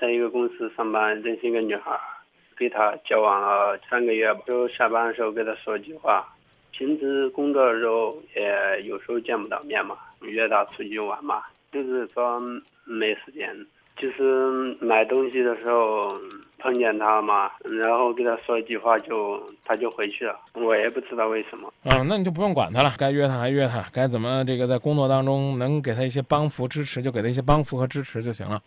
在一个公司上班，认识一个女孩儿，跟她交往了三个月吧。就下班的时候跟她说句话，平时工作的时候也有时候见不到面嘛，约她出去玩嘛，就是说没时间。就是买东西的时候碰见她嘛，然后跟她说一句话就她就回去了，我也不知道为什么。啊，那你就不用管他了，该约他还约他，该怎么这个在工作当中能给他一些帮扶支持，就给他一些帮扶和支持就行了。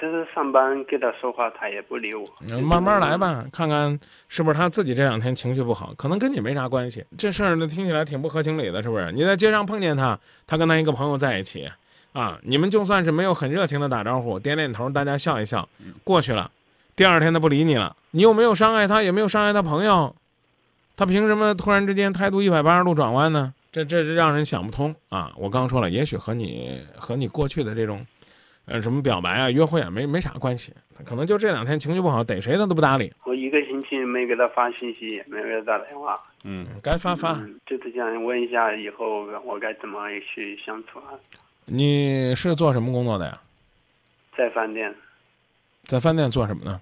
就是上班跟他说话，他也不理我。慢慢来吧，看看是不是他自己这两天情绪不好，可能跟你没啥关系。这事儿呢听起来挺不合情理的，是不是？你在街上碰见他，他跟他一个朋友在一起，啊，你们就算是没有很热情的打招呼，点点头，大家笑一笑，过去了。第二天他不理你了，你又没有伤害他，也没有伤害他朋友，他凭什么突然之间态度一百八十度转弯呢？这这是让人想不通啊！我刚说了，也许和你和你过去的这种，呃，什么表白啊、约会啊，没没啥关系，可能就这两天情绪不好，逮谁他都不搭理。我一个星期没给他发信息，也没给他打电话。嗯，该发发。嗯，就是想问一下，以后我该怎么去相处啊？你是做什么工作的呀？在饭店在饭店做什么呢？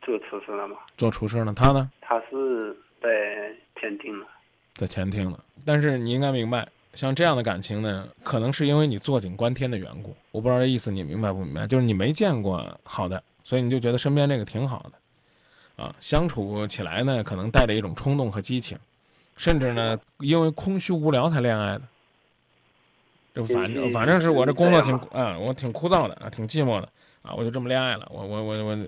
做厨师了嘛？做厨师呢？他呢？他是在前厅的。在前厅呢。但是你应该明白，像这样的感情呢，可能是因为你坐井观天的缘故。我不知道这意思你明白不明白？就是你没见过好的，所以你就觉得身边这个挺好的，啊，相处起来呢，可能带着一种冲动和激情，甚至呢，因为空虚无聊才恋爱的。这反正反正是我这工作挺啊，我挺枯燥的啊，挺寂寞的啊，我就这么恋爱了。我我我我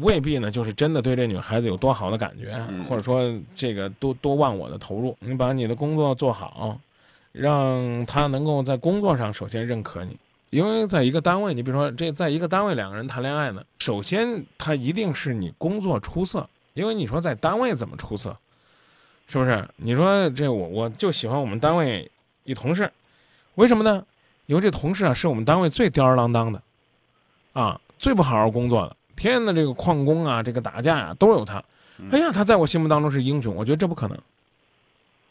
未必呢，就是真的对这女孩子有多好的感觉，嗯或者说这个多多忘我的投入。你把你的工作做好，让他能够在工作上首先认可你。因为在一个单位，你比如说这在一个单位两个人谈恋爱呢，首先他一定是你工作出色，因为你说在单位怎么出色，是不是？你说这我我就喜欢我们单位一同事，为什么呢？因为这同事啊是我们单位最吊儿郎当的，啊，最不好好工作的，天天的这个旷工啊，这个打架呀、都有他。哎呀，他在我心目当中是英雄，我觉得这不可能，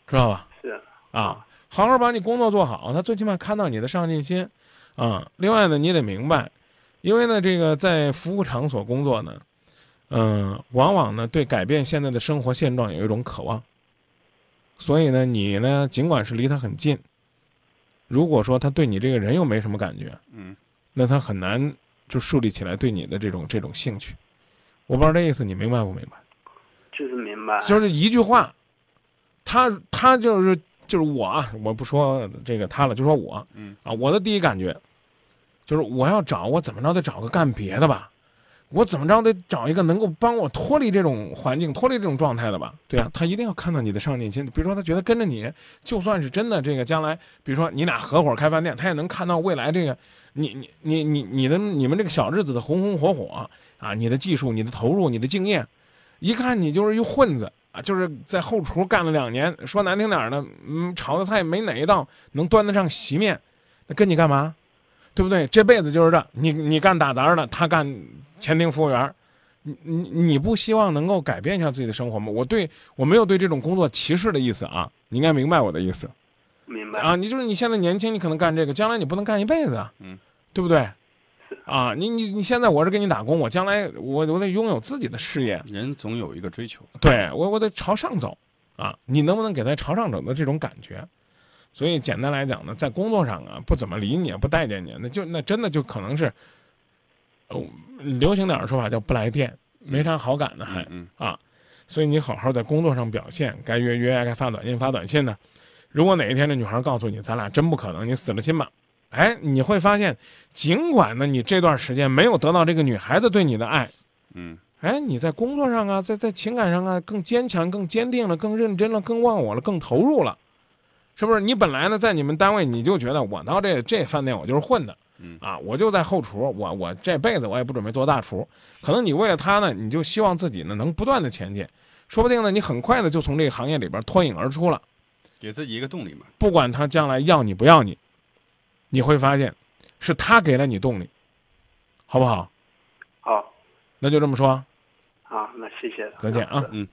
知道吧？是啊，好好把你工作做好，他最起码看到你的上进心，啊，另外呢，你得明白，因为呢，这个在服务场所工作呢，嗯、往往呢对改变现在的生活现状有一种渴望，所以呢，你呢尽管是离他很近，如果说他对你这个人又没什么感觉，嗯，那他很难就树立起来对你的这种这种兴趣。我不知道这意思你明白不明白？就是明白。就是一句话，他他就是就是我啊，我不说这个他了，就说我，嗯啊，我的第一感觉就是我要找我怎么着得找个干别的吧，我怎么着得找一个能够帮我脱离这种环境、脱离这种状态的吧？对啊，他一定要看到你的上进心，比如说他觉得跟着你，就算是真的这个将来，比如说你俩合伙开饭店，他也能看到未来这个你你你你你的你们这个小日子的红红火火啊，你的技术、你的投入、你的经验。一看你就是一混子啊，就是在后厨干了两年，说难听点儿的，嗯，炒的菜没哪一道能端得上席面，那跟你干嘛？对不对？这辈子就是这，你你干打杂的，他干前厅服务员，你你你不希望能够改变一下自己的生活吗？我对我没有对这种工作歧视的意思啊，你应该明白我的意思明白。啊。你就是你现在年轻，你可能干这个，将来你不能干一辈子啊，嗯，对不对？啊，你你你现在我是给你打工，我将来我我得拥有自己的事业，人总有一个追求。对我，我得朝上走啊！你能不能给他朝上走的这种感觉？所以简单来讲呢，在工作上啊，不怎么理你，不待见你，那就那真的就可能是，呃，流行点的说法叫不来电，没啥好感的还嗯啊。所以你好好在工作上表现，该约约，该发短信发短信呢。如果哪一天这女孩告诉你，咱俩真不可能，你死了心吧。哎，你会发现，尽管呢，你这段时间没有得到这个女孩子对你的爱，嗯哎，你在工作上啊，在在情感上啊，更坚强、更坚定了、更认真了、更忘我了、更投入了，是不是？你本来呢，在你们单位你就觉得我到这这饭店我就是混的，嗯啊，我就在后厨，我我这辈子我也不准备做大厨。可能你为了他呢，你就希望自己呢能不断的前进，说不定呢，你很快的就从这个行业里边脱颖而出了。给自己一个动力嘛。不管他将来要你不要你，你会发现，是他给了你动力，好不好？好，那就这么说，好，那谢谢。再见啊嗯。